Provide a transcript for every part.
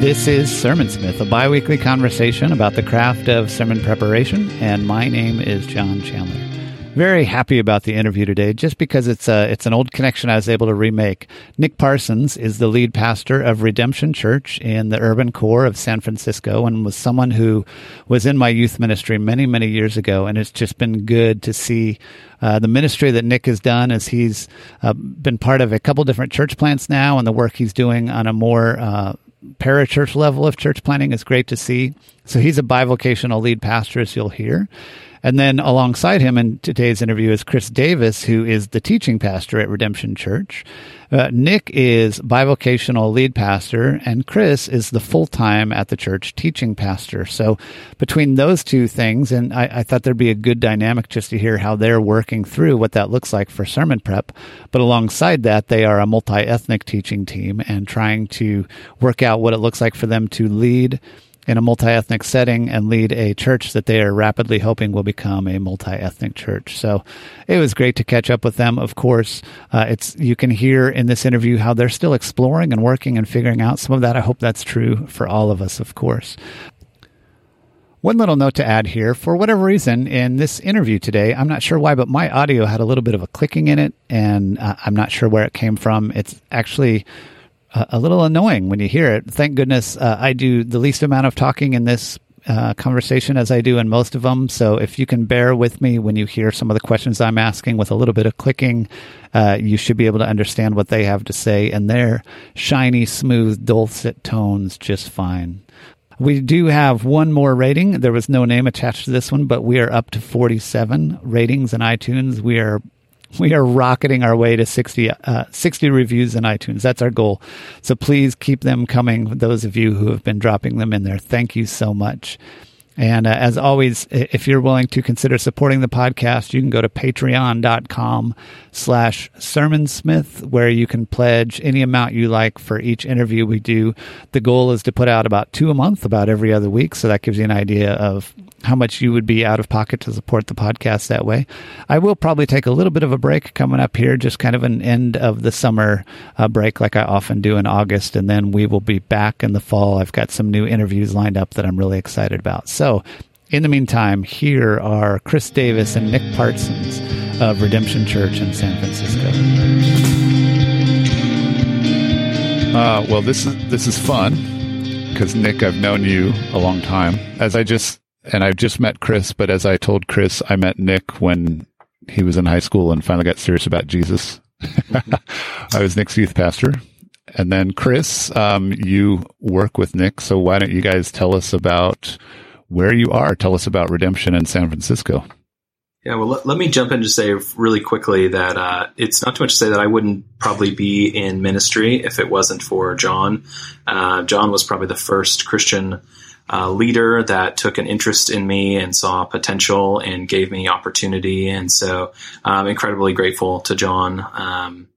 This is Sermonsmith, a bi weekly conversation about the craft of sermon preparation, and my name is John Chandler. Very happy about the interview today, just because it's a it's an old connection I was able to remake. Nick Parsons is the lead pastor of Redemption Church in the urban core of San Francisco, and was someone who was in my youth ministry many many years ago, and it's just been good to see uh, the ministry that Nick has done as he's uh, been part of a couple different church plants now, and the work he's doing on a more uh, parachurch level of church planting is great to see. So he's a bivocational lead pastor, as you'll hear. And then alongside him in today's interview is Chris Davis, who is the teaching pastor at Redemption Church. Uh, Nick is bivocational lead pastor, and Chris is the full time at the church teaching pastor. So between those two things, and I, I, thought there'd be a good dynamic just to hear how they're working through what that looks like for sermon prep. But alongside that, they are a multi ethnic teaching team and trying to work out what it looks like for them to lead in a multi ethnic setting and lead a church that they are rapidly hoping will become a multi ethnic church. So it was great to catch up with them. Of course, uh, it's you can hear in this interview how they're still exploring and working and figuring out some of that. I hope that's true for all of us, of course. One little note to add here for whatever reason, in this interview today, I'm not sure why, but my audio had a little bit of a clicking in it, and uh, I'm not sure where it came from. It's actually a little annoying when you hear it. Thank goodness uh, I do the least amount of talking in this uh, conversation as I do in most of them. So if you can bear with me when you hear some of the questions I'm asking with a little bit of clicking, uh, you should be able to understand what they have to say in their shiny, smooth, dulcet tones just fine. We do have one more rating. There was no name attached to this one, but we are up to 47 ratings in iTunes. We are we are rocketing our way to 60, uh, 60 reviews in iTunes. That's our goal. So please keep them coming. Those of you who have been dropping them in there, thank you so much. And uh, as always, if you're willing to consider supporting the podcast, you can go to patreon.com slash sermonsmith, where you can pledge any amount you like for each interview we do. The goal is to put out about two a month, about every other week. So that gives you an idea of how much you would be out of pocket to support the podcast that way. I will probably take a little bit of a break coming up here, just kind of an end of the summer uh, break like I often do in August. And then we will be back in the fall. I've got some new interviews lined up that I'm really excited about. So in the meantime, here are Chris Davis and Nick Parsons of Redemption Church in San Francisco. Uh, well, this is this is fun because Nick, I've known you a long time. As I just and I've just met Chris, but as I told Chris, I met Nick when he was in high school and finally got serious about Jesus. I was Nick's youth pastor. And then Chris, um, you work with Nick. So why don't you guys tell us about where you are? Tell us about redemption in San Francisco. Yeah, well, let, let me jump in to say really quickly that uh, it's not too much to say that I wouldn't probably be in ministry if it wasn't for John. Uh, John was probably the first Christian uh, leader that took an interest in me and saw potential and gave me opportunity. And so I'm incredibly grateful to John. Um,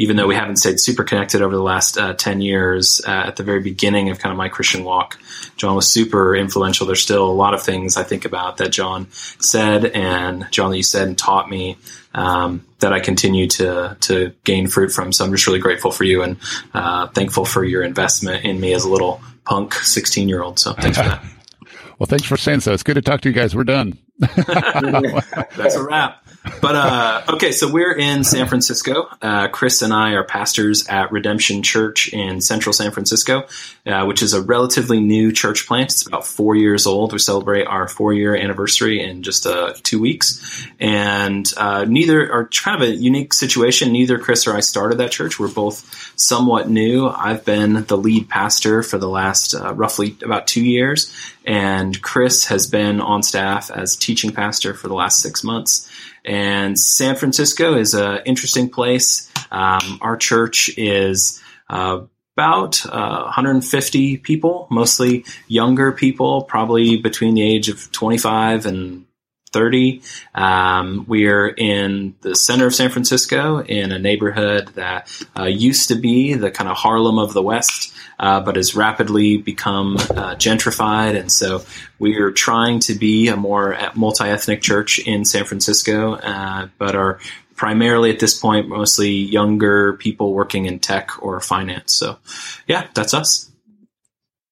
even though we haven't stayed super connected over the last uh, 10 years, uh, at the very beginning of kind of my Christian walk, John was super influential. There's still a lot of things I think about that John said and John that you said and taught me um, that I continue to to gain fruit from. So I'm just really grateful for you and uh, thankful for your investment in me as a little punk 16 year old. So thanks for that. well, thanks for saying so. It's good to talk to you guys. We're done. That's a wrap. But uh, okay, so we're in San Francisco. Uh, Chris and I are pastors at Redemption Church in Central San Francisco, uh, which is a relatively new church plant. It's about four years old. We celebrate our four-year anniversary in just uh, two weeks, and uh, neither are kind of a unique situation. Neither Chris or I started that church. We're both somewhat new. I've been the lead pastor for the last uh, roughly about two years, and Chris has been on staff as teaching pastor for the last six months. And San Francisco is an interesting place. Um, our church is uh, about uh, 150 people, mostly younger people, probably between the age of 25 and 30. Um, we're in the center of San Francisco in a neighborhood that uh, used to be the kind of Harlem of the West uh, but has rapidly become uh, gentrified. And so we are trying to be a more multi ethnic church in San Francisco, uh, but are primarily at this point mostly younger people working in tech or finance. So, yeah, that's us.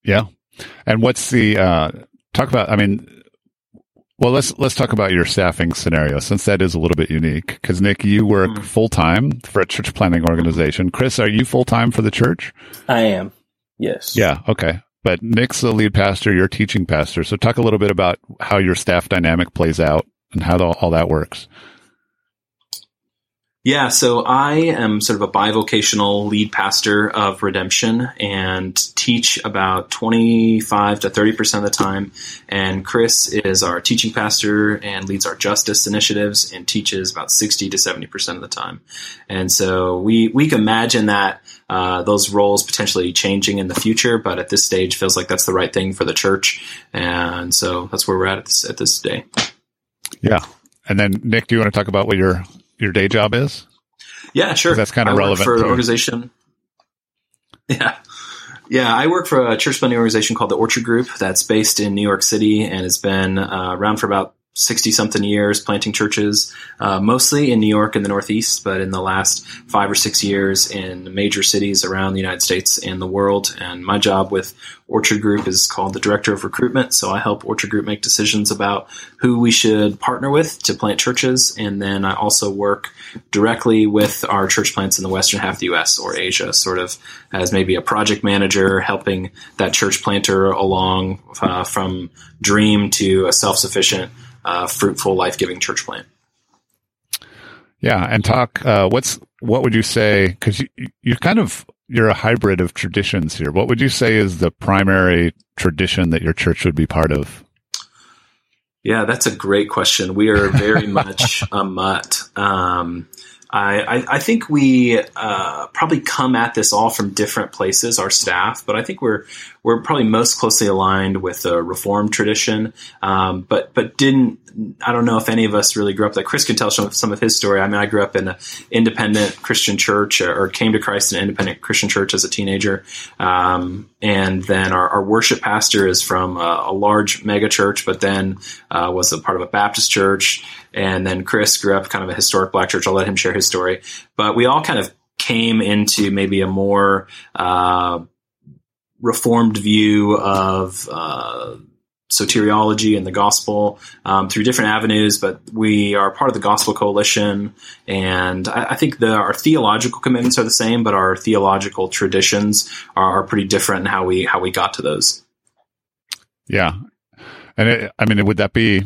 Yeah. And what's the uh, talk about? I mean, well, let's let's talk about your staffing scenario since that is a little bit unique. Because Nick, you work mm. full time for a church planning organization. Chris, are you full time for the church? I am. Yes. Yeah. Okay. But Nick's the lead pastor. You're teaching pastor. So talk a little bit about how your staff dynamic plays out and how the, all that works. Yeah, so I am sort of a bivocational lead pastor of Redemption and teach about 25 to 30% of the time. And Chris is our teaching pastor and leads our justice initiatives and teaches about 60 to 70% of the time. And so we, we can imagine that uh, those roles potentially changing in the future, but at this stage feels like that's the right thing for the church. And so that's where we're at at this, at this day. Yeah. And then Nick, do you want to talk about what your your day job is? Yeah, sure. That's kind of relevant for an organization. Yeah. Yeah, I work for a church funding organization called the Orchard Group that's based in New York City and has been uh, around for about 60 something years planting churches, uh, mostly in New York and the Northeast, but in the last five or six years in major cities around the United States and the world. And my job with Orchard Group is called the Director of Recruitment. So I help Orchard Group make decisions about who we should partner with to plant churches. And then I also work directly with our church plants in the western half of the US or Asia, sort of as maybe a project manager, helping that church planter along uh, from dream to a self sufficient uh, fruitful, life giving church plant. Yeah, and talk. Uh, what's what would you say? Because you, you're kind of you're a hybrid of traditions here. What would you say is the primary tradition that your church would be part of? Yeah, that's a great question. We are very much a mutt. Um, I, I, think we uh, probably come at this all from different places, our staff, but I think we're we're probably most closely aligned with the Reformed tradition, um, but but didn't I don't know if any of us really grew up that Chris can tell some, some of his story. I mean, I grew up in an independent Christian church or, came to Christ in an independent Christian church as a teenager. Um, and then our, our, worship pastor is from a, a large mega church, but then uh, was a part of a Baptist church. And then Chris grew up kind of a historic black church. I'll let him share his story. But we all kind of came into maybe a more uh, reformed view of uh, soteriology and the gospel um, through different avenues, but we are part of the Gospel Coalition, and I, I think the, our theological commitments are the same, but our theological traditions are, are, pretty different in how we how we got to those. Yeah, and it, I mean, would that be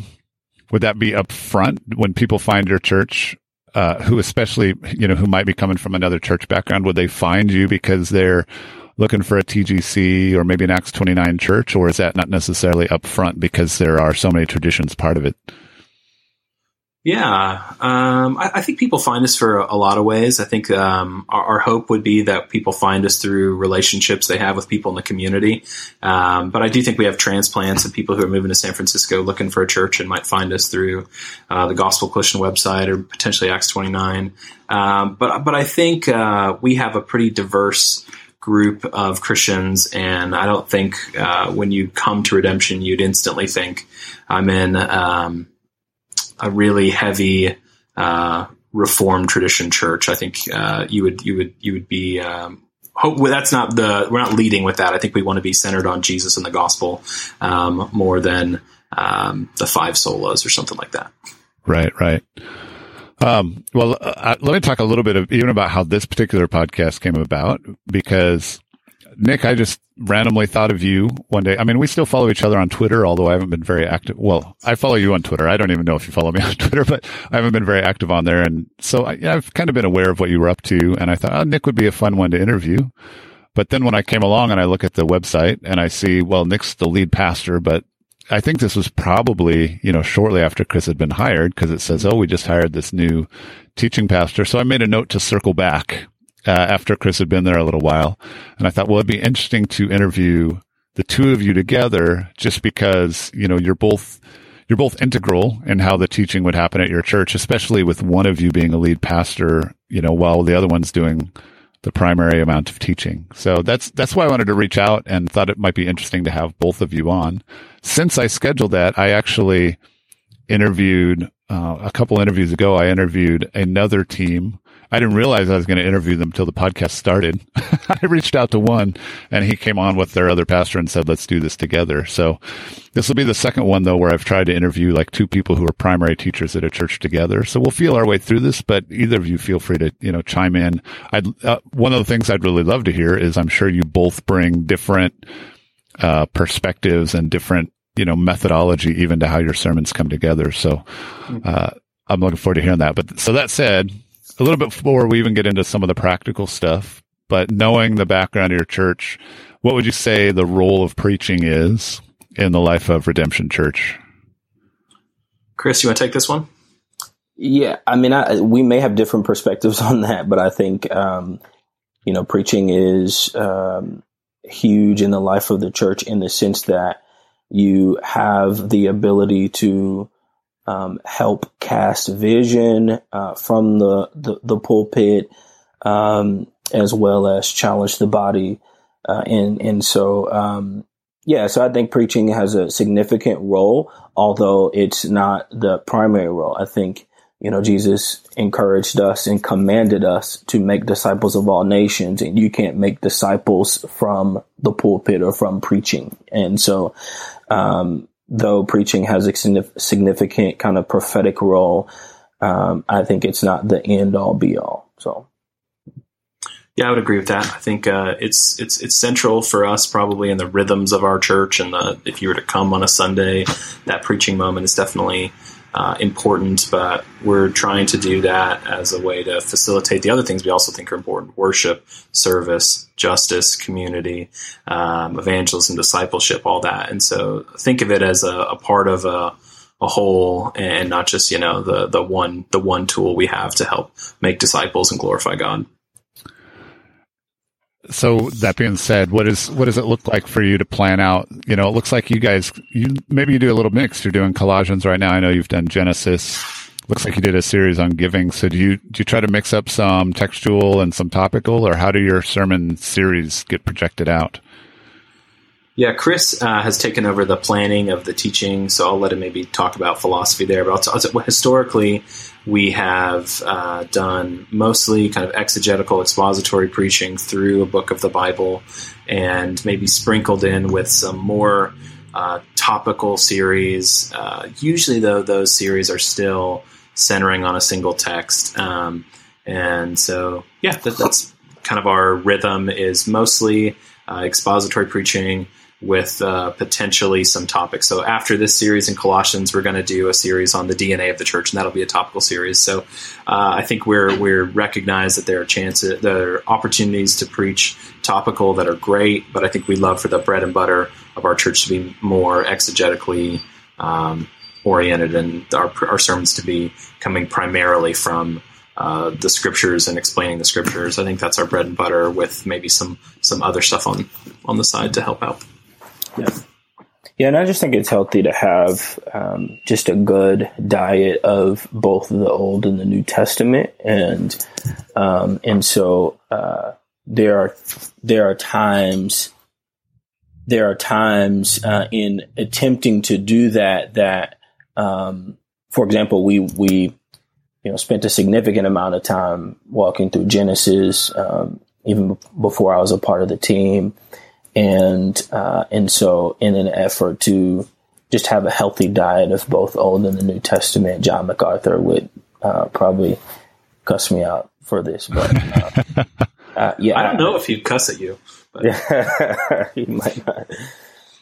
would that be up front when people find your church? Uh, who especially you know who might be coming from another church background would they find you because they're looking for a TGC or maybe an Acts 29 church, or is that not necessarily up front because there are so many traditions part of it? Yeah, um, I, I, think people find us for a, lot of ways. I think um, our, our, hope would be that people find us through relationships they have with people in the community. Um, but I do think we have transplants and people who are moving to San Francisco looking for a church and might find us through uh, the Gospel Coalition website or potentially Acts 29. Um, but but I think uh, we have a pretty diverse group of Christians, and I don't think uh, when you come to redemption, you'd instantly think I'm in um, a really heavy uh, Reformed tradition church. I think uh, you would you would you would be. Um, hope that's not the we're not leading with that. I think we want to be centered on Jesus and the gospel um, more than um, the five solas or something like that. Right, right. Um, well, uh, let me talk a little bit of even about how this particular podcast came about because Nick, I just randomly thought of you one day. I mean, we still follow each other on Twitter, although I haven't been very active. Well, I follow you on Twitter. I don't even know if you follow me on Twitter, but I haven't been very active on there. And so I, have kind of been aware of what you were up to. And I thought, oh, Nick would be a fun one to interview. But then when I came along and I look at the website and I see, well, Nick's the lead pastor, but I think this was probably, you know, shortly after Chris had been hired because it says, oh, we just hired this new teaching pastor. So I made a note to circle back uh, after Chris had been there a little while. And I thought, well, it'd be interesting to interview the two of you together just because, you know, you're both, you're both integral in how the teaching would happen at your church, especially with one of you being a lead pastor, you know, while the other one's doing the primary amount of teaching. So that's that's why I wanted to reach out and thought it might be interesting to have both of you on. Since I scheduled that, I actually interviewed uh, a couple interviews ago. I interviewed another team I didn't realize I was going to interview them until the podcast started. I reached out to one and he came on with their other pastor and said, let's do this together. So this will be the second one though, where I've tried to interview like two people who are primary teachers at a church together. So we'll feel our way through this, but either of you feel free to, you know, chime in. I'd, uh, one of the things I'd really love to hear is I'm sure you both bring different, uh, perspectives and different, you know, methodology even to how your sermons come together. So, uh, I'm looking forward to hearing that. But so that said, a little bit before we even get into some of the practical stuff, but knowing the background of your church, what would you say the role of preaching is in the life of Redemption Church? Chris, you want to take this one? Yeah, I mean, I, we may have different perspectives on that, but I think, um, you know, preaching is um, huge in the life of the church in the sense that you have the ability to um, help cast vision uh, from the, the, the pulpit, um, as well as challenge the body. Uh, and, and so, um, yeah, so I think preaching has a significant role, although it's not the primary role. I think, you know, Jesus encouraged us and commanded us to make disciples of all nations, and you can't make disciples from the pulpit or from preaching. And so, um, though preaching has a significant kind of prophetic role, um, I think it's not the end all be all. So. Yeah, I would agree with that. I think uh, it's it's it's central for us probably in the rhythms of our church, and the, if you were to come on a Sunday, that preaching moment is definitely uh, important, but we're trying to do that as a way to facilitate the other things we also think are important worship, service, justice, community, um, evangelism, discipleship, all that. And so think of it as a, a part of a, a whole and not just, you know, the, the one, the one tool we have to help make disciples and glorify God. So that being said, what is what does it look like for you to plan out? You know, it looks like you guys you maybe you do a little mix. You're doing Colossians right now. I know you've done Genesis. Looks like you did a series on giving. So do you do you try to mix up some textual and some topical, or how do your sermon series get projected out? Yeah, Chris uh, has taken over the planning of the teaching, so I'll let him maybe talk about philosophy there. But historically, we have uh, done mostly kind of exegetical expository preaching through a book of the Bible and maybe sprinkled in with some more uh, topical series. Uh, usually, though, those series are still centering on a single text. Um, and so, yeah, that, that's kind of our rhythm is mostly uh, expository preaching with uh, potentially some topics. So after this series in Colossians, we're going to do a series on the DNA of the church, and that'll be a topical series. So uh, I think we're we're recognize that there are chances, there are opportunities to preach topical that are great, but I think we love for the bread and butter of our church to be more exegetically um, oriented, and our our sermons to be coming primarily from. Uh, the scriptures and explaining the scriptures. I think that's our bread and butter, with maybe some some other stuff on on the side to help out. Yeah. Yeah, and I just think it's healthy to have um, just a good diet of both the Old and the New Testament, and um, and so uh, there are there are times there are times uh, in attempting to do that that, um, for example, we we you know spent a significant amount of time walking through Genesis, um, even before I was a part of the team and uh, and so in an effort to just have a healthy diet of both Old and the New Testament, John MacArthur would uh, probably cuss me out for this, but uh, uh yeah, I don't know if he'd cuss at you. But. he might not.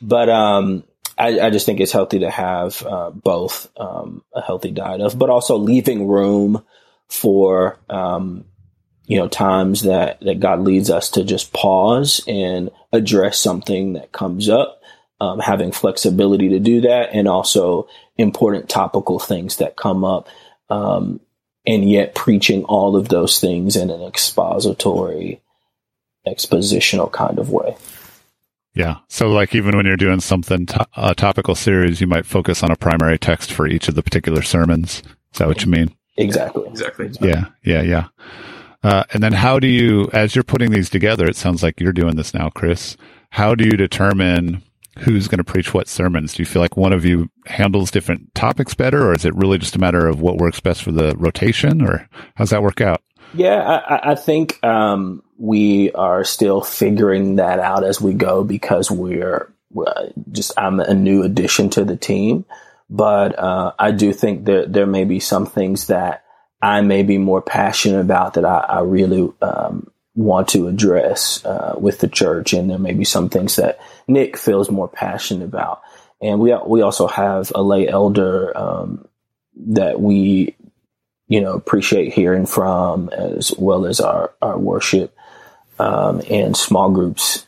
But um, I, I, just think it's healthy to have uh, both um, a healthy diet of, but also leaving room for um, you know, times that, that God leads us to just pause and address something that comes up, um, having flexibility to do that, and also important topical things that come up, um, and yet preaching all of those things in an expository, expositional kind of way. Yeah. So, like, even when you're doing something, to- a topical series, you might focus on a primary text for each of the particular sermons. Is that what you mean? Exactly. Exactly. Yeah. Yeah. Yeah. Uh, and then how do you, as you're putting these together, it sounds like you're doing this now, Chris. How do you determine who's going to preach what sermons? Do you feel like one of you handles different topics better, or is it really just a matter of what works best for the rotation, or how's that work out? Yeah, I, I think um, we are still figuring that out as we go because we're, we're just I'm a new addition to the team, but uh, I do think that there may be some things that I may be more passionate about that I, I really um, want to address uh, with the church, and there may be some things that Nick feels more passionate about. And we we also have a lay elder um, that we you know appreciate hearing from, as well as our our worship um, and small groups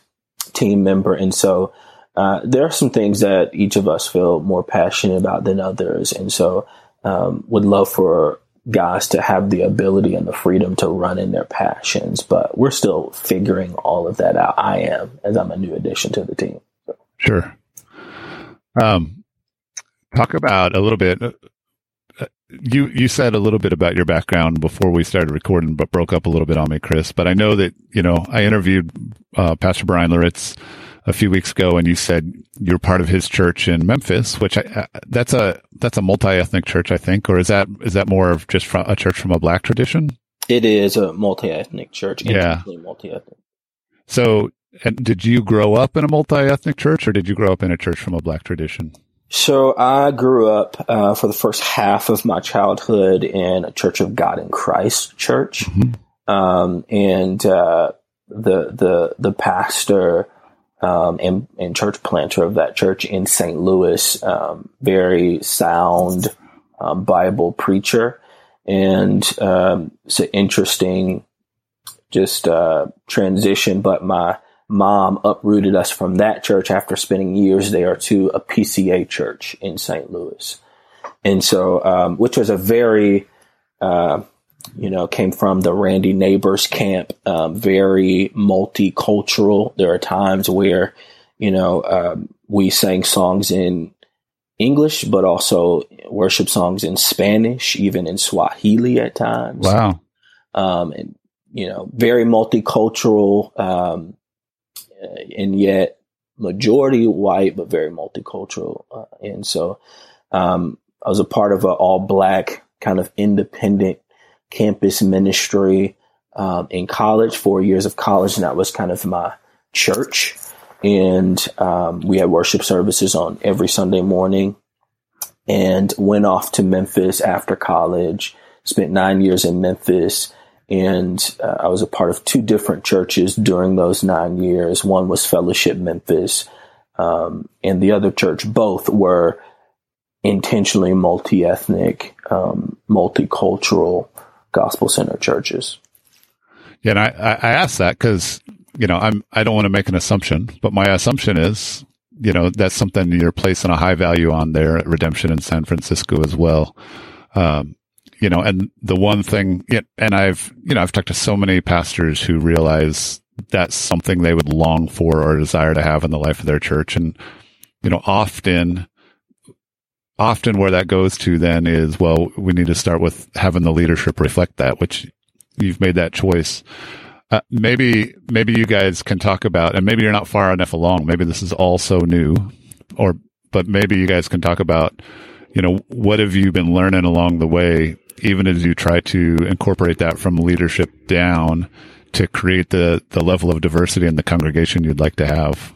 team member. And so uh, there are some things that each of us feel more passionate about than others, and so um, would love for guys to have the ability and the freedom to run in their passions. But we're still figuring all of that out. I am, as I'm a new addition to the team. So. Sure. Um, talk about a little bit. Uh, you you said a little bit about your background before we started recording, but broke up a little bit on me, Chris. But I know that you know I interviewed uh, Pastor Bryan Loritts a few weeks ago, and you said you're part of his church in Memphis, which I, uh, that's a that's a multi ethnic church, I think, or is that is that more of just from a church from a black tradition? It is a multi ethnic church. Yeah, multi ethnic. So, did you grow up in a multi ethnic church, or did you grow up in a church from a black tradition? So I grew up uh, for the first half of my childhood in a Church of God in Christ church, mm-hmm. um, and uh, the the the pastor um, and, and, church planter of that church in St. Louis, um, very sound um, Bible preacher, and um, it's an interesting just uh, transition. But my mom uprooted us from that church after spending years there to a PCA church in St. Louis. And so, um, which was a very, uh, you know, came from the Randy Nabors camp, um, very multicultural. There are times where, you know, um, we sang songs in English, but also worship songs in Spanish, even in Swahili at times. Wow. Um, and, you know, very multicultural. Um, and yet majority white, but very multicultural. Uh, and so um, I was a part of an all black kind of independent campus ministry um, in college, four years of college, and that was kind of my church. And um, we had worship services on every Sunday morning and went off to Memphis after college, spent nine years in Memphis and uh, I was a part of two different churches during those nine years. One was Fellowship Memphis, um, and the other church. Both were intentionally multi ethnic, um, multicultural, gospel centered churches. Yeah, and I, I asked that because you know I'm I don't want to make an assumption, but my assumption is you know that's something you're placing a high value on there at Redemption in San Francisco as well. Um, you know, and the one thing, and I've, you know, I've talked to so many pastors who realize that's something they would long for or desire to have in the life of their church. And, you know, often, often where that goes to then is, well, we need to start with having the leadership reflect that, which you've made that choice. Uh, maybe, maybe you guys can talk about, and maybe you're not far enough along. Maybe this is all so new or, but maybe you guys can talk about, you know, what have you been learning along the way even as you try to incorporate that from leadership down to create the, the level of diversity in the congregation you'd like to have?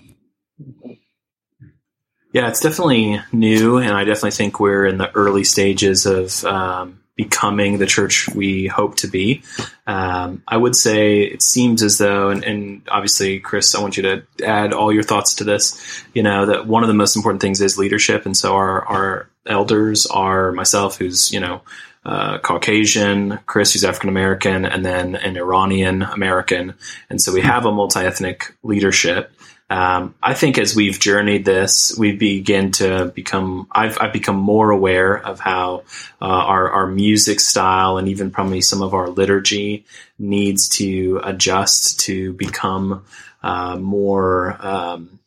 Yeah, it's definitely new, and I definitely think we're in the early stages of um, becoming the church we hope to be. Um, I would say it seems as though, and, and, obviously, Chris, I want you to add all your thoughts to this. You know that one of the most important things is leadership, and so our our elders are myself, who's you know uh, Caucasian, Chris, who's African American, and then an Iranian American. And so we have a multi ethnic leadership. Um, I think as we've journeyed this, we begin to become, I've, I've become more aware of how uh, our, our music style and even probably some of our liturgy needs to adjust to become uh, more um,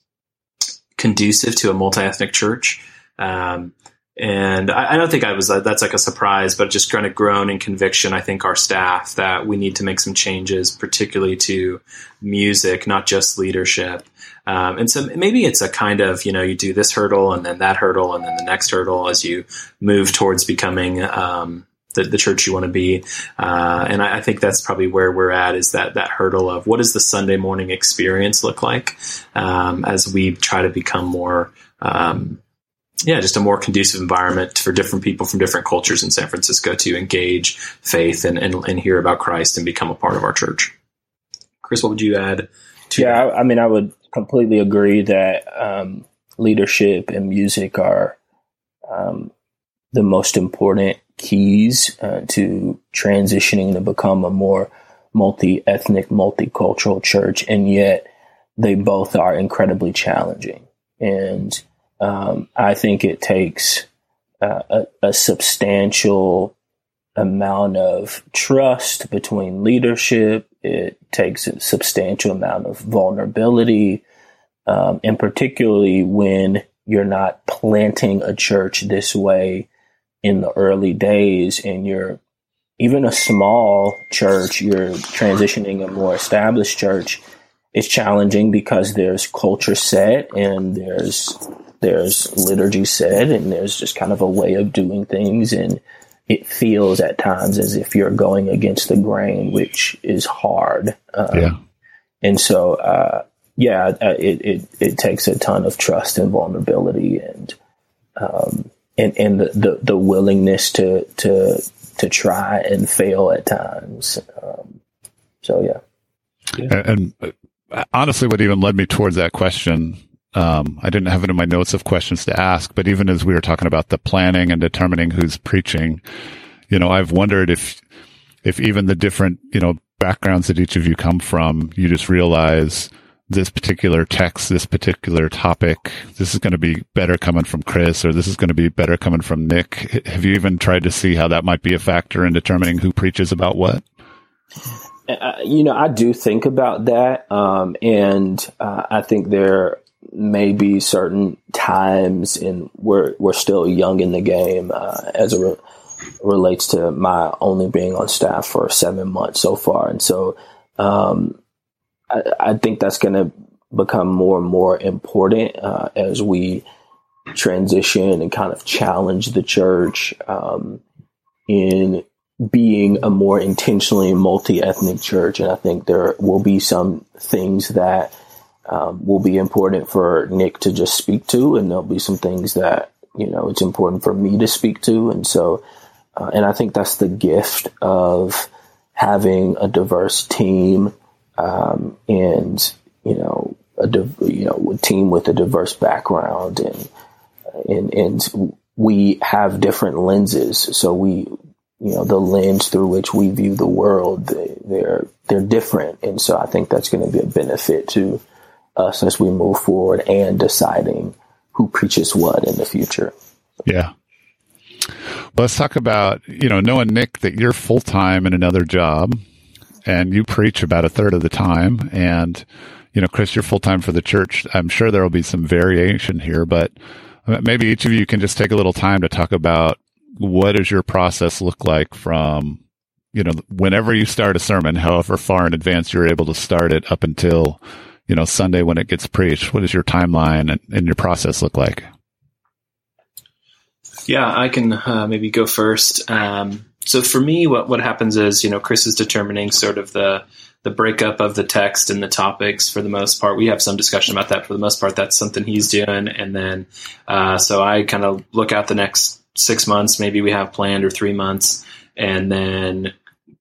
conducive to a multi ethnic church. Um, and I, I, don't think I was that's like a surprise, but just kind of grown in conviction. I think our staff that we need to make some changes, particularly to music, not just leadership. Um, and so maybe it's a kind of you know you do this hurdle and then that hurdle and then the next hurdle as you move towards becoming um, the, the church you want to be. Uh, and I, I, think that's probably where we're at is that, that hurdle of what does the Sunday morning experience look like um, as we try to become more, um, yeah, just a more conducive environment for different people from different cultures in San Francisco to engage faith and, and, and hear about Christ and become a part of our church. Chris, what would you add? To yeah, I, I mean, I would completely agree that um, leadership and music are um, the most important keys uh, to transitioning to become a more multi-ethnic, multicultural church, and yet they both are incredibly challenging. And um, I think it takes uh, a, a, substantial amount of trust between leadership. It takes a substantial amount of vulnerability, um, and particularly when you're not planting a church this way in the early days and you're even a small church, you're transitioning a more established church. It's challenging because there's culture set and there's there's liturgy set and there's just kind of a way of doing things and it feels at times as if you're going against the grain, which is hard. Um, yeah. And so, uh, yeah, uh, it, it, it takes a ton of trust and vulnerability and, um, and, and the, the, the, willingness to, to, to try and fail at times. Um, so yeah. yeah. And, and uh, honestly, what even led me towards that question um, I didn't have it in my notes of questions to ask, but even as we were talking about the planning and determining who's preaching, you know, I've wondered if, if even the different, you know, backgrounds that each of you come from, you just realize this particular text, this particular topic, this is going to be better coming from Chris or this is going to be better coming from Nick. Have you even tried to see how that might be a factor in determining who preaches about what? Uh, you know, I do think about that. Um, and uh, I think there maybe certain times and we're we're still young in the game uh, as it re- relates to my only being on staff for seven months so far, and so um, I, I, think that's going to become more and more important uh, as we transition and kind of challenge the church um, in being a more intentionally multi-ethnic church, and I think there will be some things that um, will be important for Nick to just speak to, and there'll be some things that you know it's important for me to speak to, and so, uh, and I think that's the gift of having a diverse team, um, and you know a div- you know a team with a diverse background, and and and we have different lenses, so we you know the lens through which we view the world they, they're they're different. And so i think that's going to be a benefit to us as we move forward and deciding who preaches what in the future. Yeah. Let's talk about, you know, knowing Nick that you're full time in another job and you preach about a third of the time. And, you know, Chris, you're full time for the church. I'm sure there will be some variation here, but maybe each of you can just take a little time to talk about what does your process look like from, you know, whenever you start a sermon, however far in advance you're able to start it up until you know, Sunday when it gets preached? What does your timeline and, and your process look like? Yeah, I can uh, maybe go first. Um, so for me, what what happens is, you know, Chris is determining sort of the the breakup of the text and the topics for the most part. We have some discussion about that for the most part. That's something he's doing, and then uh, so I kind of look out the next six months. Maybe we have planned or three months, and then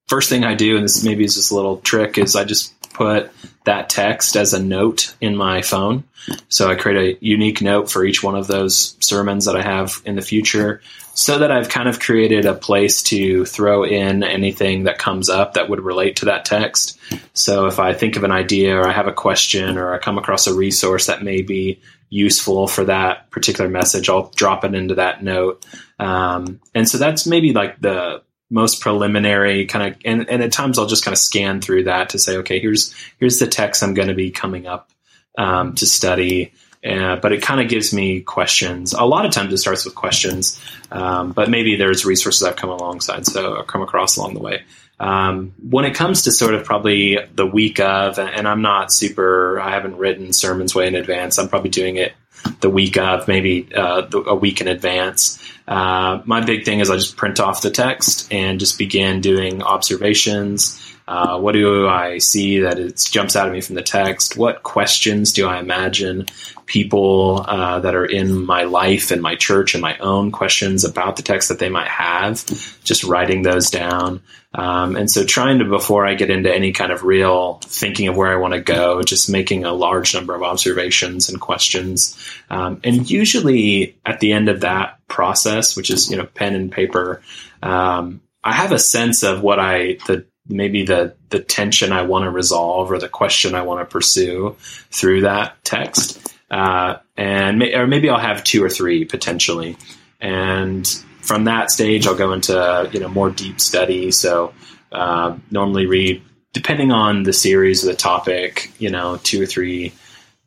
first thing I do, and this maybe is just a little trick, is I just put that text as a note in my phone. So I create a unique note for each one of those sermons that I have in the future so that I've kind of created a place to throw in anything that comes up that would relate to that text. So if I think of an idea or I have a question or I come across a resource that may be useful for that particular message, I'll drop it into that note. Um, and so that's maybe like the most preliminary kind of and, and at times I'll just kind of scan through that to say, okay, here's here's the text I'm going to be coming up um, to study. Uh, but it kind of gives me questions. A lot of times it starts with questions, um, but maybe there's resources I've come alongside, so I come across along the way. Um, when it comes to sort of probably the week of, and I'm not super, I haven't written sermons way in advance. I'm probably doing it the week of, maybe uh, a week in advance. Uh, my big thing is I just print off the text and just begin doing observations. Uh, what do I see that it jumps out at me from the text? What questions do I imagine people uh, that are in my life and my church and my own questions about the text that they might have? Just writing those down. Um, and so trying to, before I get into any kind of real thinking of where I want to go, just making a large number of observations and questions. Um, and usually at the end of that process, which is, you know, pen and paper, um, I have a sense of what I, the, maybe the the tension I want to resolve or the question I want to pursue through that text. Uh, and may, or maybe I'll have two or three potentially, and from that stage I'll go into you know more deep study. So uh, normally read depending on the series or the topic, you know, two or three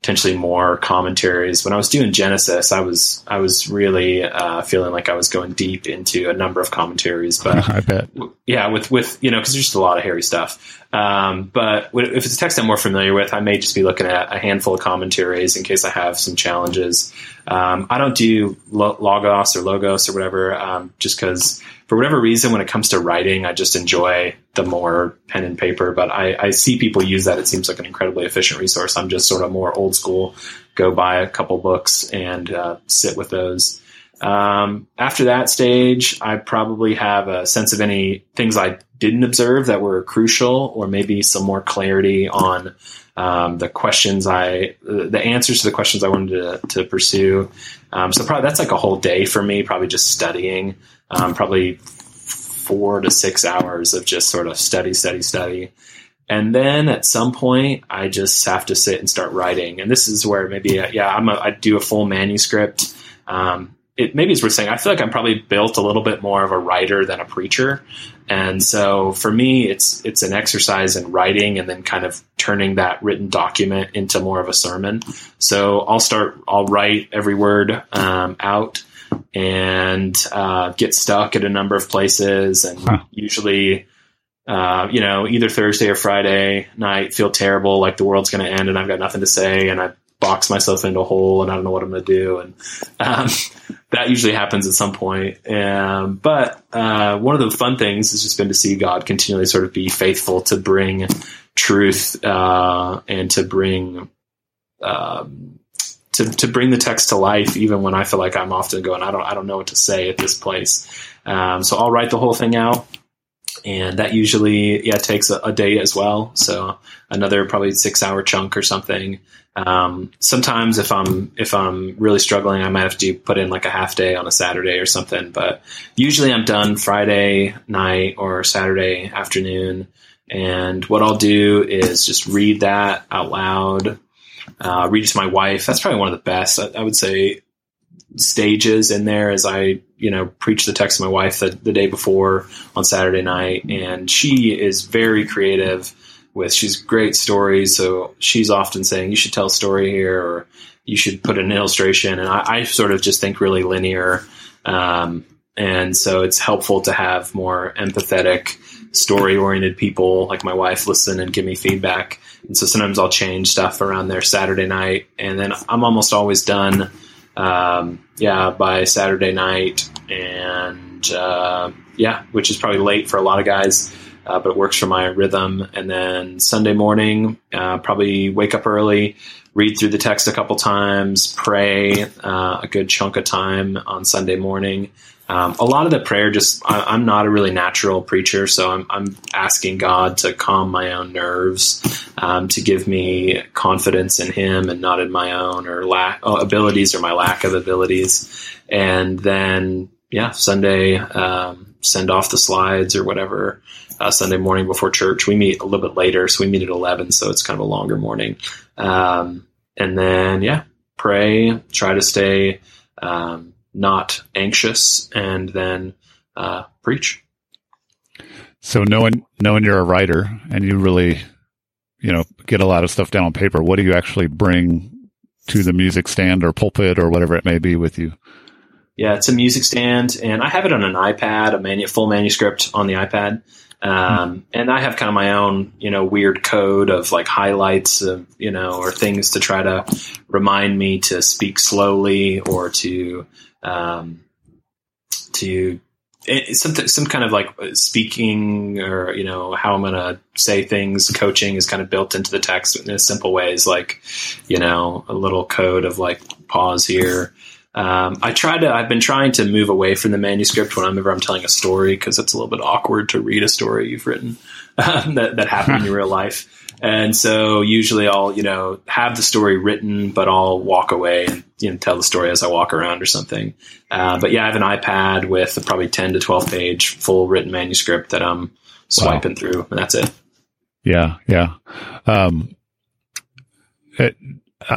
potentially more commentaries. When I was doing Genesis, I was I was really uh, feeling like I was going deep into a number of commentaries. But I bet, yeah, with with you know, because there's just a lot of hairy stuff. Um, but if it's a text I'm more familiar with, I may just be looking at a handful of commentaries in case I have some challenges. Um, I don't do logos or logos or whatever, um, just because for whatever reason, when it comes to writing, I just enjoy the more pen and paper. But I, I, see people use that. It seems like an incredibly efficient resource. I'm just sort of more old school. Go buy a couple books and uh, sit with those. Um, after that stage, I probably have a sense of any things I didn't observe that were crucial, or maybe some more clarity on um, the questions I, the answers to the questions I wanted to, to pursue. Um, so probably that's like a whole day for me, probably just studying um, probably four to six hours of just sort of study, study, study. And then at some point, I just have to sit and start writing. And this is where maybe, yeah, I'm a, I do a full manuscript. Um, it, maybe it's worth saying, I feel like I'm probably built a little bit more of a writer than a preacher. And so for me, it's, it's an exercise in writing and then kind of turning that written document into more of a sermon. So I'll start, I'll write every word um, out and uh, get stuck at a number of places, and huh. usually, uh, you know, either Thursday or Friday night feel terrible, like the world's going to end, and I've got nothing to say, and I box myself into a hole, and I don't know what I'm going to do, and um, that usually happens at some point. Um, but uh, one of the fun things has just been to see God continually sort of be faithful to bring truth uh, and to bring um, to, to bring the text to life, even when I feel like I'm often going, I don't, I don't know what to say at this place. Um, so I'll write the whole thing out. And that usually, yeah, takes a, a day as well. So another probably six hour chunk or something. Um, sometimes if I'm, if I'm really struggling, I might have to put in like a half day on a Saturday or something, but usually I'm done Friday night or Saturday afternoon. And what I'll do is just read that out loud uh, read it to my wife. That's probably one of the best. I, I, would say stages in there as I, you know, preach the text to my wife the, the day before on Saturday night. And she is very creative with, she's great stories. So she's often saying, you should tell a story here or you should put an illustration. And I, I sort of just think really linear. Um, and so it's helpful to have more empathetic, story oriented people like my wife listen and give me feedback. And so sometimes I'll change stuff around there Saturday night. And then I'm almost always done, um, yeah, by Saturday night. And uh, yeah, which is probably late for a lot of guys. Uh, but it works for my rhythm. And then Sunday morning, uh, probably wake up early, read through the text a couple times, pray uh, a good chunk of time on Sunday morning, um, a lot of the prayer just I, am not a really natural preacher so I'm, I'm asking god to calm my own nerves um, to give me confidence in him and not in my own or lack oh, abilities or my lack of abilities. And then yeah sunday um, send off the slides or whatever uh, sunday morning before church. We meet a little bit later so we meet at 11 so it's kind of a longer morning. Um, and then yeah pray try to stay um, not anxious, and then uh, preach. So knowing knowing you're a writer and you really, you know, get a lot of stuff down on paper, what do you actually bring to the music stand or pulpit or whatever it may be with you? Yeah, it's a music stand, and I have it on an iPad, a manu- full manuscript on the iPad. Um, and I have kind of my own, you know, weird code of like highlights of, you know, or things to try to remind me to speak slowly or to, um, to some some kind of like speaking or you know how I'm gonna say things. Coaching is kind of built into the text in simple ways, like you know a little code of like pause here. Um, I try to. I've been trying to move away from the manuscript whenever I'm telling a story because it's a little bit awkward to read a story you've written that that happened in real life. And so usually I'll, you know, have the story written, but I'll walk away and, you know, tell the story as I walk around or something. Uh, but yeah, I have an iPad with a probably 10 to 12 page full written manuscript that I'm swiping wow. through and that's it. Yeah. Yeah. Um, it,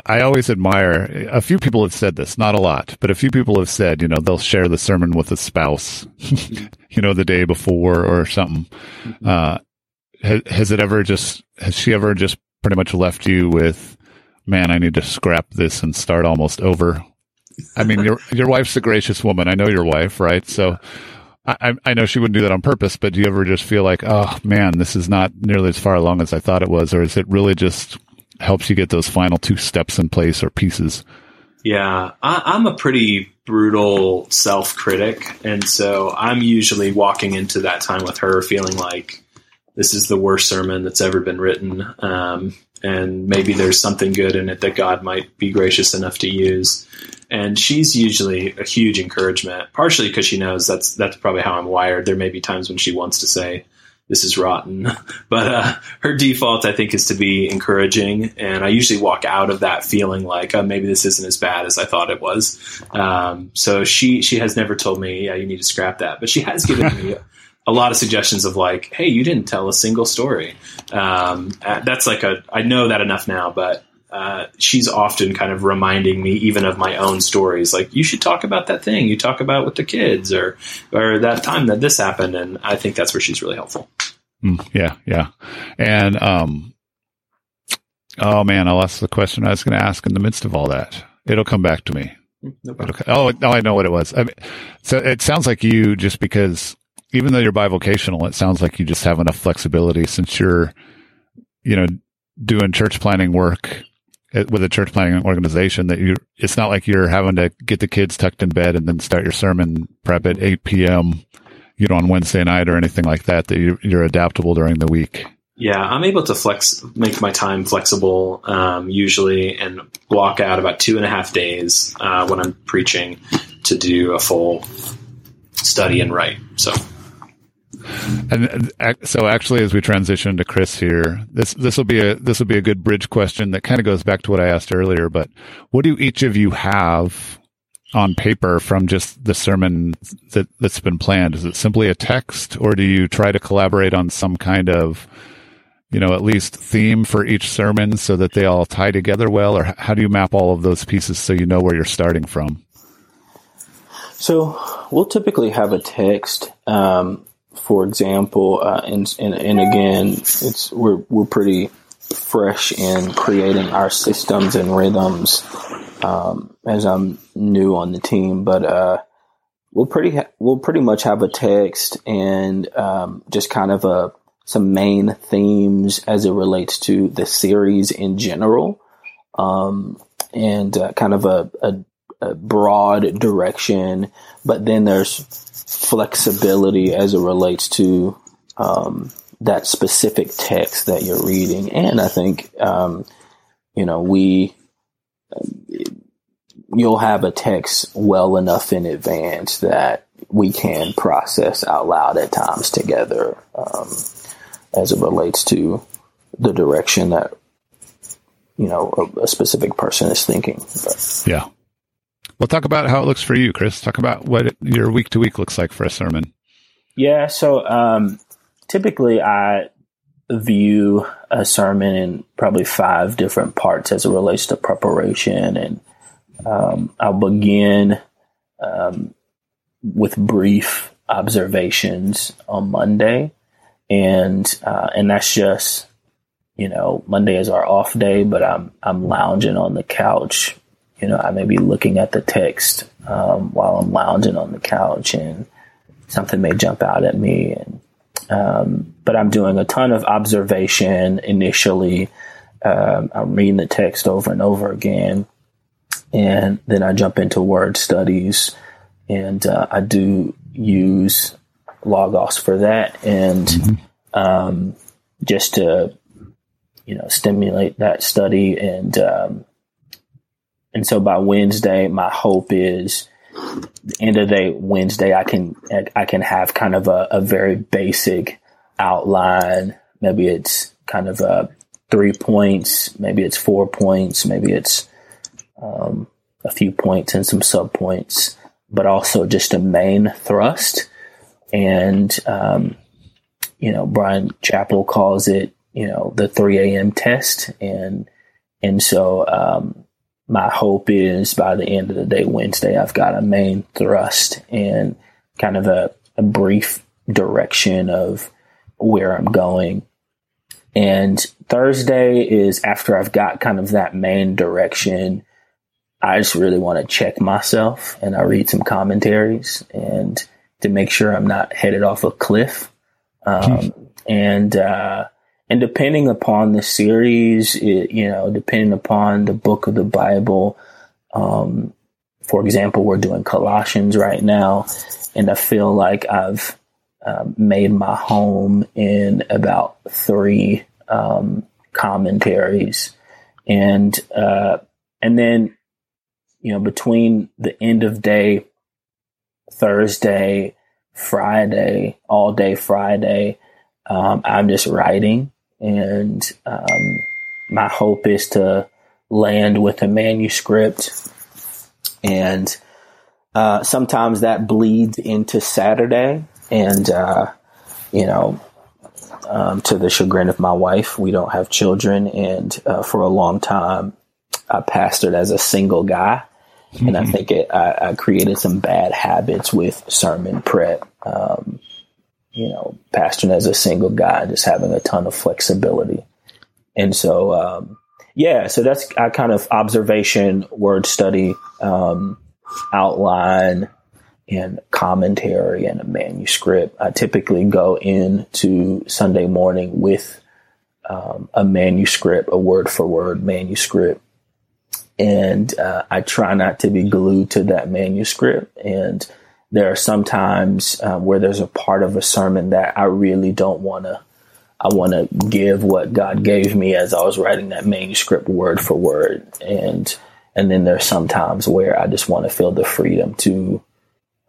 I always admire a few people have said this, not a lot, but a few people have said, you know, they'll share the sermon with a spouse, you know, the day before or something. Mm-hmm. Uh, has, has it ever just has she ever just pretty much left you with man i need to scrap this and start almost over i mean your your wife's a gracious woman. I know your wife right? So I, I know she wouldn't do that on purpose, but do you ever just feel like, oh man, this is not nearly as far along as I thought it was, or is it really just helps you get those final two steps in place or pieces? Yeah, I, am a pretty brutal self critic, and so I'm usually walking into that time with her feeling like this is the worst sermon that's ever been written. Um, and maybe there's something good in it that God might be gracious enough to use. And she's usually a huge encouragement, partially because she knows that's that's probably how I'm wired. There may be times when she wants to say, "This is rotten," but uh, her default, I think, is to be encouraging. And I usually walk out of that feeling like, "Oh, maybe this isn't as bad as I thought it was." Um, so she she has never told me, "Yeah, you need to scrap that," but she has given me a lot of suggestions of like, hey, you didn't tell a single story. Um, uh, that's like a, I know that enough now, but uh, she's often kind of reminding me even of my own stories. Like, you should talk about that thing you talk about with the kids or, or that time that this happened. And I think that's where she's really helpful. Mm, yeah. Yeah. And, um, oh man, I lost the question I was going to ask in the midst of all that. It'll come back to me. Mm, no oh, now I know what it was. I mean, so it sounds like you just because even though you're bivocational, it sounds like you just have enough flexibility since you're, you know, doing church planting work with a church planting organization that you, it's not like you're having to get the kids tucked in bed and then start your sermon prep at 8 p.m., you know, on Wednesday night or anything like that, that you, you're adaptable during the week. Yeah, I'm able to flex, make my time flexible um, usually, and block out about two and a half days uh, when I'm preaching to do a full study and write. So and uh, so, actually, as we transition to Chris here, this this will be a this will be a good bridge question that kind of goes back to what I asked earlier. But what do each of you have on paper from just the sermon that that's been planned? Is it simply a text, or do you try to collaborate on some kind of you know, at least theme for each sermon so that they all tie together well? Or how do you map all of those pieces so you know where you're starting from? So we'll typically have a text. Um, for example, uh, and, and, and again, it's we're we're pretty fresh in creating our systems and rhythms um, as I'm new on the team, but uh, we'll pretty ha- we'll pretty much have a text and um, just kind of a some main themes as it relates to the series in general, um, and uh, kind of a, a, a broad direction. But then there's flexibility as it relates to um, that specific text that you're reading. And I think, um, you know, we, you'll have a text well enough in advance that we can process out loud at times together um, as it relates to the direction that, you know, a, a specific person is thinking. But, yeah. Well, talk about how it looks for you, Chris. Talk about what your week to week looks like for a sermon. Yeah. So um, typically, I view a sermon in probably five different parts as it relates to preparation, and um, I'll begin um, with brief observations on Monday, and uh, and that's just you know Monday is our off day, but I'm I'm lounging on the couch you know, I may be looking at the text um, while I'm lounging on the couch, and something may jump out at me, and um, but I'm doing a ton of observation initially. Um, I'm reading the text over and over again, and then I jump into word studies, and uh, I do use Logos for that, and mm-hmm. um, just to you know stimulate that study, and um, and so by Wednesday, my hope is the end of the day Wednesday, I can I can have kind of a, a very basic outline. Maybe it's kind of a three points, maybe it's four points, maybe it's um, a few points and some sub points, but also just a main thrust. And um, you know, Bryan Chapell calls it you know the 3 a.m. test, and and so um, my hope is by the end of the day, Wednesday, I've got a main thrust and kind of a, a brief direction of where I'm going. And Thursday is after I've got kind of that main direction. I just really want to check myself and I read some commentaries and to make sure I'm not headed off a cliff. Um, and, uh, and depending upon the series, it, you know, depending upon the book of the Bible, um, for example, we're doing Colossians right now, and I feel like I've uh, made my home in about three um, commentaries, and uh, and then you know between the end of day Thursday, Friday, all day Friday, um, I'm just writing and um, my hope is to land with a manuscript. And uh, sometimes that bleeds into Saturday and uh, you know um, to the chagrin of my wife we don't have children. And uh, for a long time I pastored as a single guy. Mm-hmm. and I think it, I, I, created some bad habits with sermon prep. Um, you know, pastoring as a single guy, just having a ton of flexibility. And so, um, yeah, so that's I kind of observation, word study, um, outline, and commentary and a manuscript. I typically go into Sunday morning with um, a manuscript, a word for word manuscript. And uh, I try not to be glued to that manuscript. And there are some times um, where there's a part of a sermon that I really don't want to. I want to give what God gave me as I was writing that manuscript word for word, and and then there's some times where I just want to feel the freedom to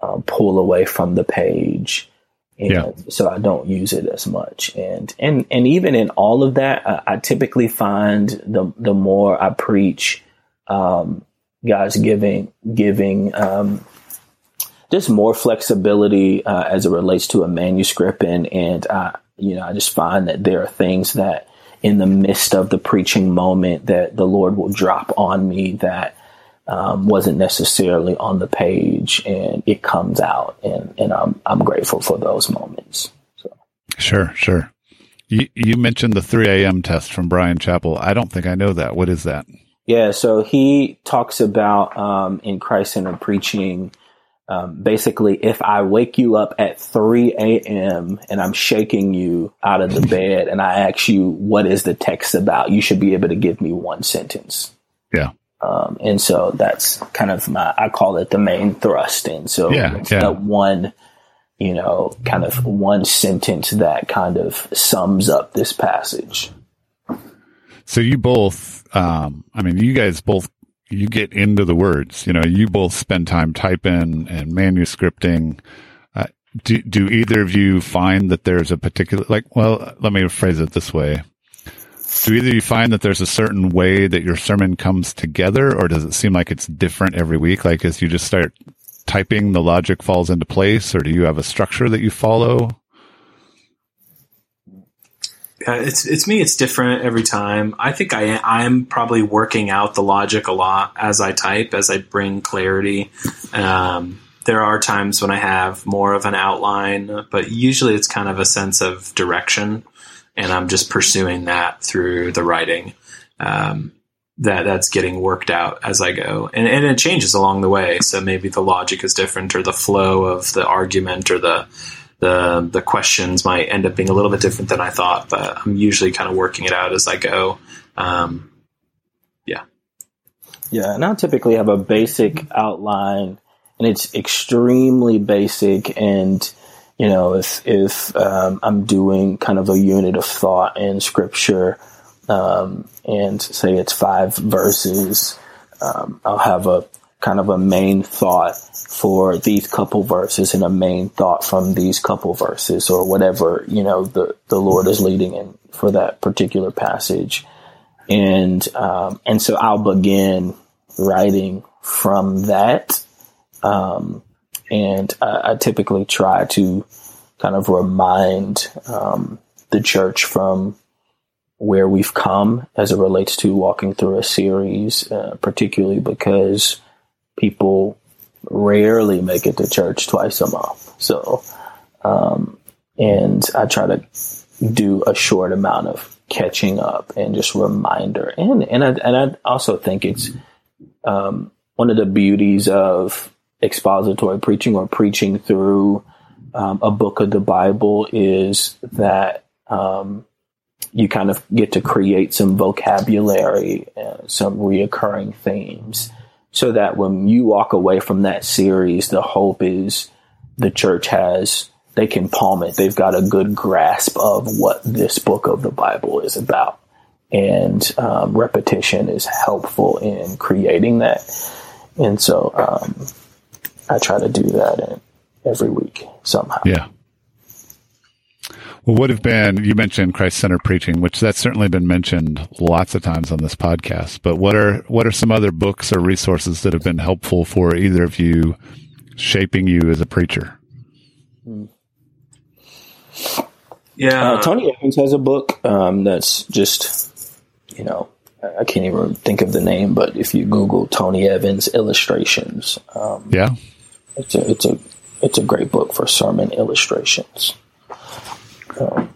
um, pull away from the page, and yeah. so I don't use it as much. And and and even in all of that, I, I typically find the the more I preach, um, God's giving giving um, just more flexibility uh, as it relates to a manuscript, and and uh, you know I just find that there are things that in the midst of the preaching moment that the Lord will drop on me that um, wasn't necessarily on the page, and it comes out, and and I'm I'm grateful for those moments. So. Sure, sure. You you mentioned the 3 a.m. test from Bryan Chapell. I don't think I know that. What is that? Yeah, so he talks about um, in Christ Centered Preaching um, basically, if I wake you up at 3 a.m. and I'm shaking you out of the bed and I ask you, what is the text about? You should be able to give me one sentence. Yeah. Um, and so that's kind of my, I call it the main thrust. And so yeah, yeah. one, you know, kind of one sentence that kind of sums up this passage. So you both, um, I mean, you guys both you get into the words. You know, you both spend time typing and manuscripting. Uh, do, do either of you find that there's a particular, like, well, let me phrase it this way. Do either you find that there's a certain way that your sermon comes together, or does it seem like it's different every week? Like, as you just start typing, the logic falls into place, or do you have a structure that you follow? Uh, it's it's me. It's different every time. I think I I'm probably working out the logic a lot as I type, as I bring clarity. Um, there are times when I have more of an outline, but usually it's kind of a sense of direction, and I'm just pursuing that through the writing. Um, that that's getting worked out as I go, and and it changes along the way. So maybe the logic is different, or the flow of the argument, or the the the questions might end up being a little bit different than I thought. But I'm usually kind of working it out as I go. Um, yeah. Yeah, and I typically have a basic outline, and it's extremely basic. And you know, if if um, I'm doing kind of a unit of thought in scripture, um, and say it's five verses, um, I'll have a kind of a main thought for these couple verses and a main thought from these couple verses or whatever, you know, the, the Lord is leading in for that particular passage. And, um, and so I'll begin writing from that. Um, and I, I, typically try to kind of remind, um, the church from where we've come as it relates to walking through a series, uh, particularly because people rarely make it to church twice a month. So, um, and I try to do a short amount of catching up and just reminder. And, and I, and I also think it's, um, one of the beauties of expository preaching or preaching through, um, a book of the Bible is that, um, you kind of get to create some vocabulary, uh, some reoccurring themes so that when you walk away from that series, the hope is the church has, they can palm it. They've got a good grasp of what this book of the Bible is about. And um, repetition is helpful in creating that. And so um, I try to do that every week somehow. Yeah. Well, would have been, you mentioned Christ centered preaching, which that's certainly been mentioned lots of times on this podcast. But what are, what are some other books or resources that have been helpful for either of you shaping you as a preacher? Yeah. Uh, Tony Evans has a book um, that's just, you know, I can't even think of the name, but if you Google Tony Evans illustrations, um, yeah, it's a it's a it's a great book for sermon illustrations. Um,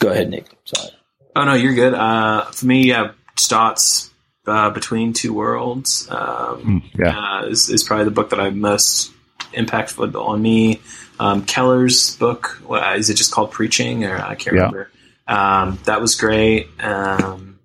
go ahead, Nick. Sorry. Oh no, you're good. Uh, for me, yeah, Stott's uh, Between Two Worlds um, mm, yeah. uh, is, is, probably the book that I'm most impactful on me. Um, Keller's book, what, is it just called Preaching? Or I can't yeah. remember. Um, that was great. Um,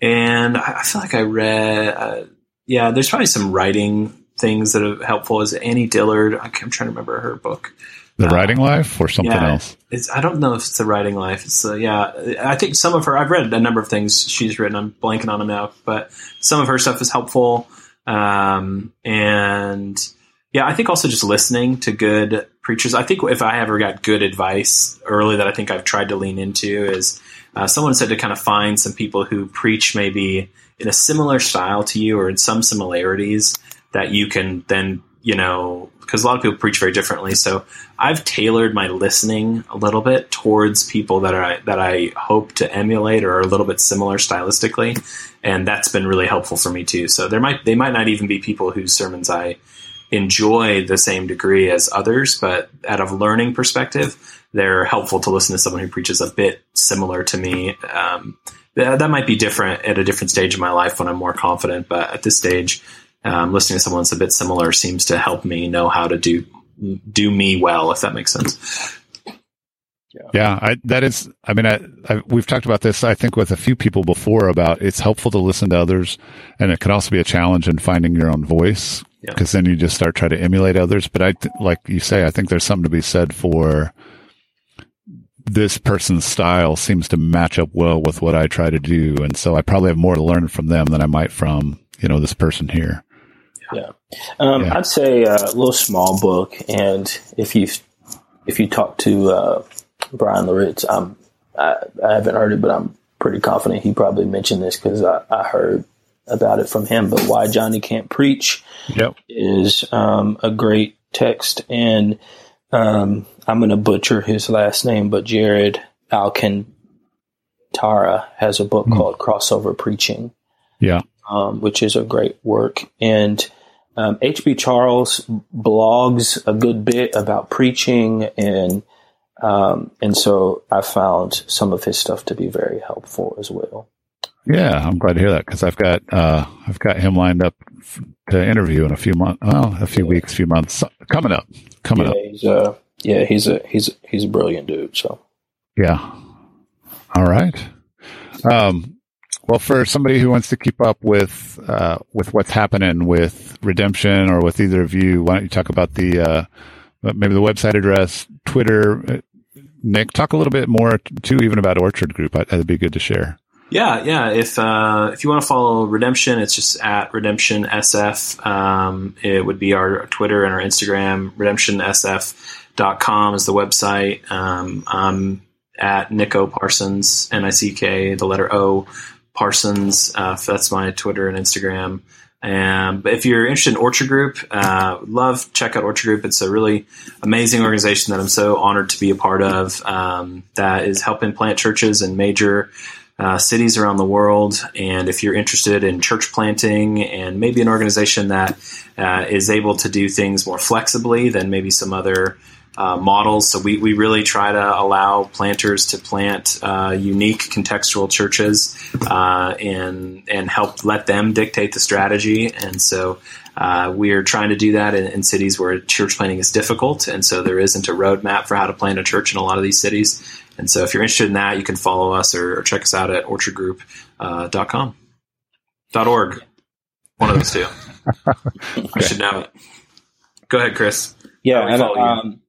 and I, I, feel like I read, uh, yeah, there's probably some writing things that are helpful. Is Annie Dillard? I'm trying to remember her book. The uh, Writing Life or something yeah, else? It's, I don't know if it's The Writing Life. It's uh, yeah. I think some of her. I've read a number of things she's written. I'm blanking on them now, but some of her stuff is helpful. Um, and yeah, I think also just listening to good preachers. I think if I ever got good advice early that I think I've tried to lean into is uh, someone said to kind of find some people who preach maybe in a similar style to you or in some similarities that you can then you know because a lot of people preach very differently. So I've tailored my listening a little bit towards people that are that I hope to emulate or are a little bit similar stylistically, and that's been really helpful for me too. So there might they might not even be people whose sermons I enjoy the same degree as others, but out of learning perspective, they're helpful to listen to someone who preaches a bit similar to me. Um, that, that might be different at a different stage of my life when I'm more confident, but at this stage, um, listening to someone that's a bit similar seems to help me know how to do do me well, if that makes sense. Yeah, yeah I, that is. I mean, I, I, we've talked about this. I think with a few people before about it's helpful to listen to others, and it can also be a challenge in finding your own voice because yeah. then you just start trying to emulate others. But I, like you say, I think there's something to be said for this person's style seems to match up well with what I try to do, and so I probably have more to learn from them than I might from you know this person here. Yeah, um, yeah. I'd say a little small book, and if you if you talk to uh, Bryan Loritts, I'm I, I, haven't heard it, but I'm pretty confident he probably mentioned this because I, I, heard about it from him. But why Johnny can't preach yep. is um, a great text, and um, I'm going to butcher his last name, but Jared Alcantara has a book mm. called Crossover Preaching. Yeah. Um, which is a great work. And um, H.B. Charles blogs a good bit about preaching, and um, and so I found some of his stuff to be very helpful as well. Yeah, I'm glad to hear that because I've got uh, I've got him lined up to interview in a few months. Well, a few yeah. weeks, few months coming up, coming yeah, up. He's, uh, yeah, he's a he's he's a brilliant dude. So yeah, all right. Um, well, for somebody who wants to keep up with uh, with what's happening with redemption or with either of you, why don't you talk about the uh, maybe the website address, Twitter? Nick, talk a little bit more too, even about Orchard Group. That'd be good to share. Yeah, yeah. If uh, if you want to follow Redemption, it's just at Redemption SF. Um, it would be our Twitter and our Instagram. RedemptionSF.com is the website. Um, I'm at Nico Parsons, N I C K, the letter O Parsons. Uh, that's my Twitter and Instagram. Um, but if you're interested in Orchard Group, uh, love check out Orchard Group. It's a really amazing organization that I'm so honored to be a part of. Um, that is helping plant churches in major uh, cities around the world. And if you're interested in church planting and maybe an organization that uh, is able to do things more flexibly than maybe some other uh, models, so we, we really try to allow planters to plant uh, unique contextual churches uh, and and help let them dictate the strategy. And so uh, we are trying to do that in, in, cities where church planting is difficult, and so there isn't a roadmap for how to plant a church in a lot of these cities. And so if you're interested in that, you can follow us or, or check us out at orchardgroup.com. Uh, .org. One of those two. okay. I should know it. Go ahead, Chris. Yeah, and, um,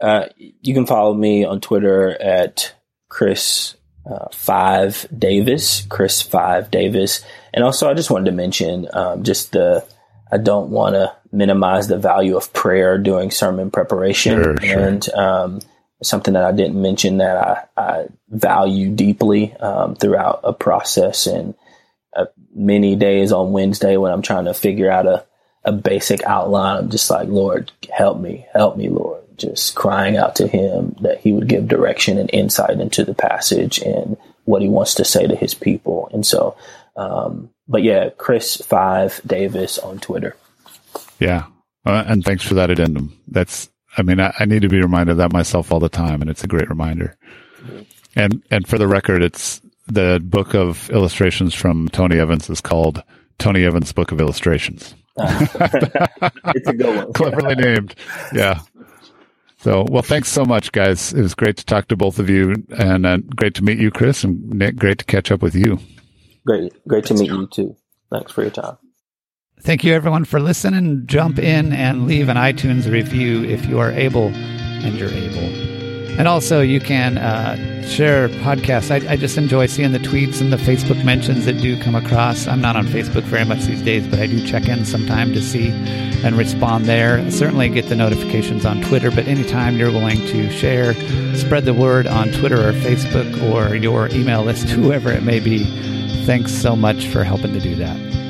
uh, you can follow me on Twitter at Chris uh, Five Davis, Chris Five Davis, and also I just wanted to mention um, just the I don't want to minimize the value of prayer during sermon preparation, sure, sure. and um, something that I didn't mention that I, I value deeply um, throughout a process and uh, many days on Wednesday when I'm trying to figure out a, a basic outline. I'm just like, Lord, help me, help me, Lord. Just crying out to Him that He would give direction and insight into the passage and what He wants to say to His people. And so, um, but yeah, Chris Five Davis on Twitter. Yeah, uh, and thanks for that addendum. That's I mean, I, I, need to be reminded of that myself all the time, and it's a great reminder. And and for the record, it's the book of illustrations from Tony Evans is called Tony Evans Book of Illustrations. it's a good one. Cleverly named. Yeah. So, well, thanks so much, guys. It was great to talk to both of you, and uh, great to meet you, Chris, and Nick. Great to catch up with you. Great, great to meet you too. Thanks for your time. Thank you, everyone, for listening. Jump in and leave an iTunes review if you are able and you're able. And also, you can uh, share podcasts. I, I, just enjoy seeing the tweets and the Facebook mentions that do come across. I'm not on Facebook very much these days, but I do check in sometime to see and respond there. Certainly get the notifications on Twitter, but anytime you're willing to share, spread the word on Twitter or Facebook or your email list, whoever it may be, thanks so much for helping to do that.